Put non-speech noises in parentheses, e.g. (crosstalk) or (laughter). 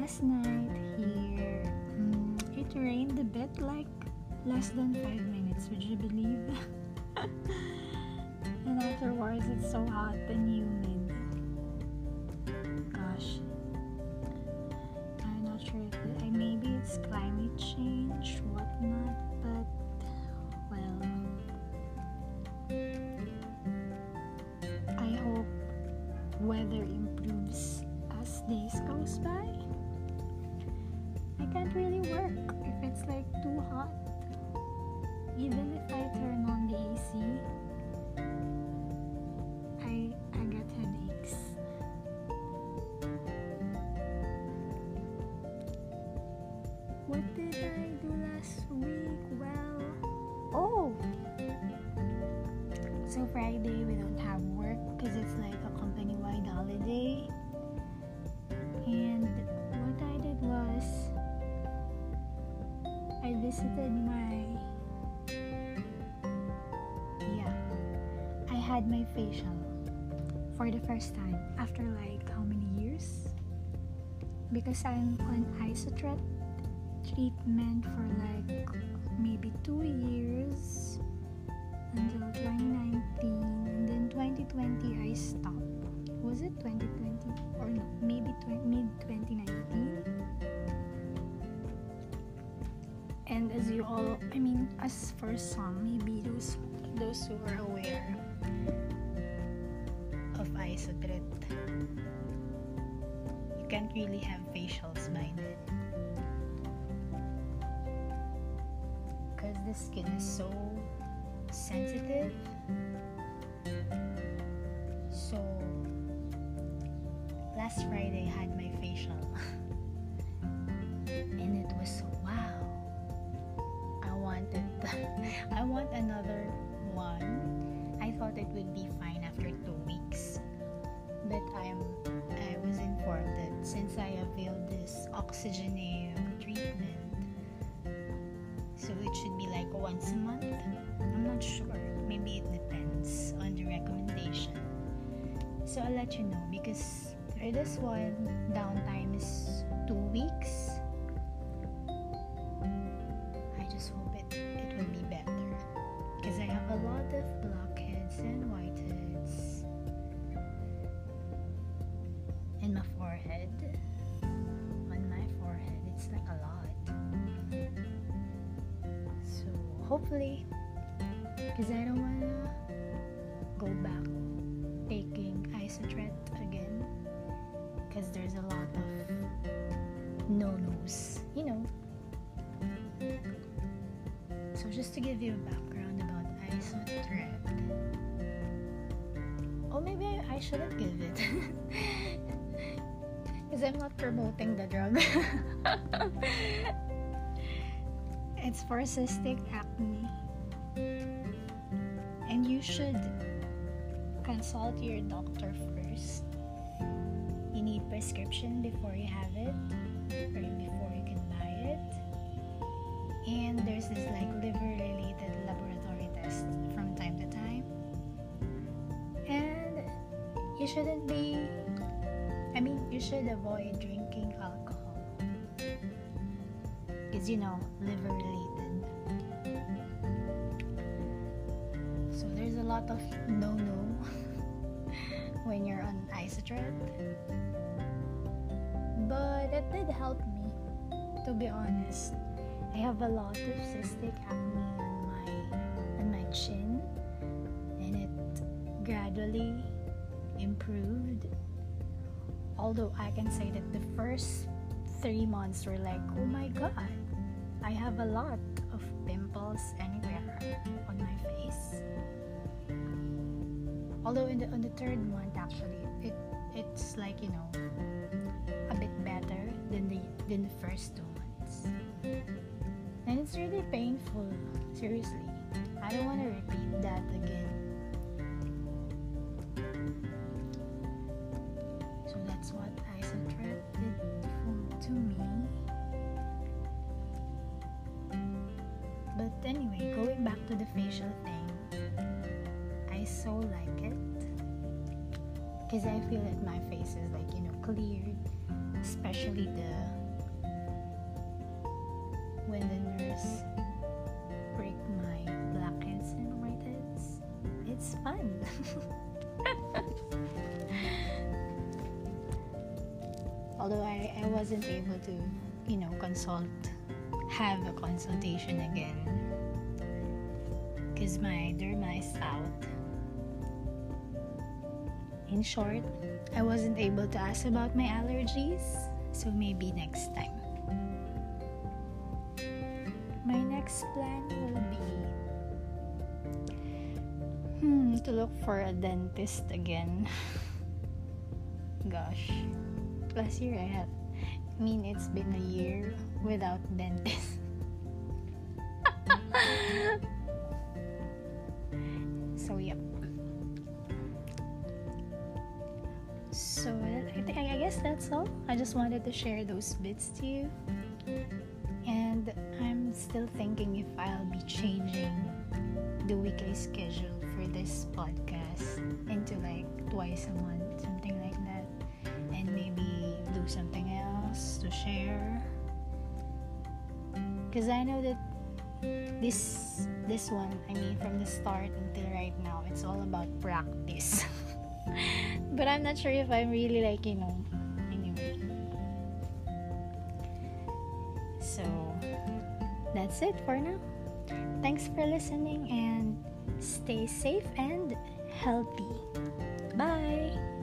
last night here. Um, it rained a bit like less than five minutes would you believe? (laughs) And afterwards it's so hot and humid. Gosh. I'm not sure if it, I, maybe it's climate change whatnot but well. I hope weather improves as days goes by. I can't really work if it's like too hot. Even if I turn on the AC, I I get headaches. What did I do last week? Well, oh, so Friday we don't have work because it's like a company-wide holiday. Visited my yeah I had my facial for the first time after like how many years? Because I'm on isotret treatment for like maybe two years until 2019 and then 2020 I stopped. Was it 2020 or no maybe mid 2019 and as you all i mean as for some maybe those those who are aware of isotret you can't really have facials by then because the skin is so sensitive. So last friday i had my facial (laughs) and it was so wow wanted (laughs) I want another one. I thought it would be fine after two weeks. But I'm I was informed that since I availed this oxygenate treatment, so it should be like once a month. I'm not sure. Maybe it depends on the recommendation. So I'll let you know because for this one, downtime is two weeks. Forehead. On my forehead, it's like a lot. So hopefully, because I don't wanna go back taking isotret again, because there's a lot of no-nos, you know. So just to give you a background about isotret. Or maybe I, I shouldn't give it. (laughs) Because I'm not promoting the drug. (laughs) it's for cystic acne. And you should consult your doctor first. You need prescription before you have it, or before you can buy it. And there's this like liver related laboratory test from time to time. And you shouldn't be, you should avoid drinking alcohol. Because you know, liver related. So there's a lot of no no (laughs) when you're on isotret. But it did help me, to be honest. I have a lot of cystic acne on my on my chin and it gradually improved. Although I can say that the first three months were like, oh my god, I have a lot of pimples anywhere on my face. Although in the on the third month actually it it's like you know a bit better than the than the first two months. And it's really painful, seriously. I don't want to repeat that again. what is attracted to me. But anyway, going back to the facial thing, I so like it because I feel that my face is like you know cleared, especially the when the nurse break my blackheads and whiteheads. It's fun. (laughs) Although I, I wasn't able to, you know, consult, have a consultation again. Because my derma is out. In short, I wasn't able to ask about my allergies, so maybe next time. My next plan will be hmm, to look for a dentist again. (laughs) Gosh, year I had. I mean, it's been a year without dentist. (laughs) so yep. So I think I guess that's all. I just wanted to share those bits to you. And I'm still thinking if I'll be changing the weekly schedule for this podcast into like twice a month, something like that. And maybe something else to share. Because I know that this this one, I mean from the start until right now, it's all about practice. (laughs) but I'm not sure if I'm really like, you know, anyway. So that's it for now. Thanks for listening and stay safe and healthy. Bye.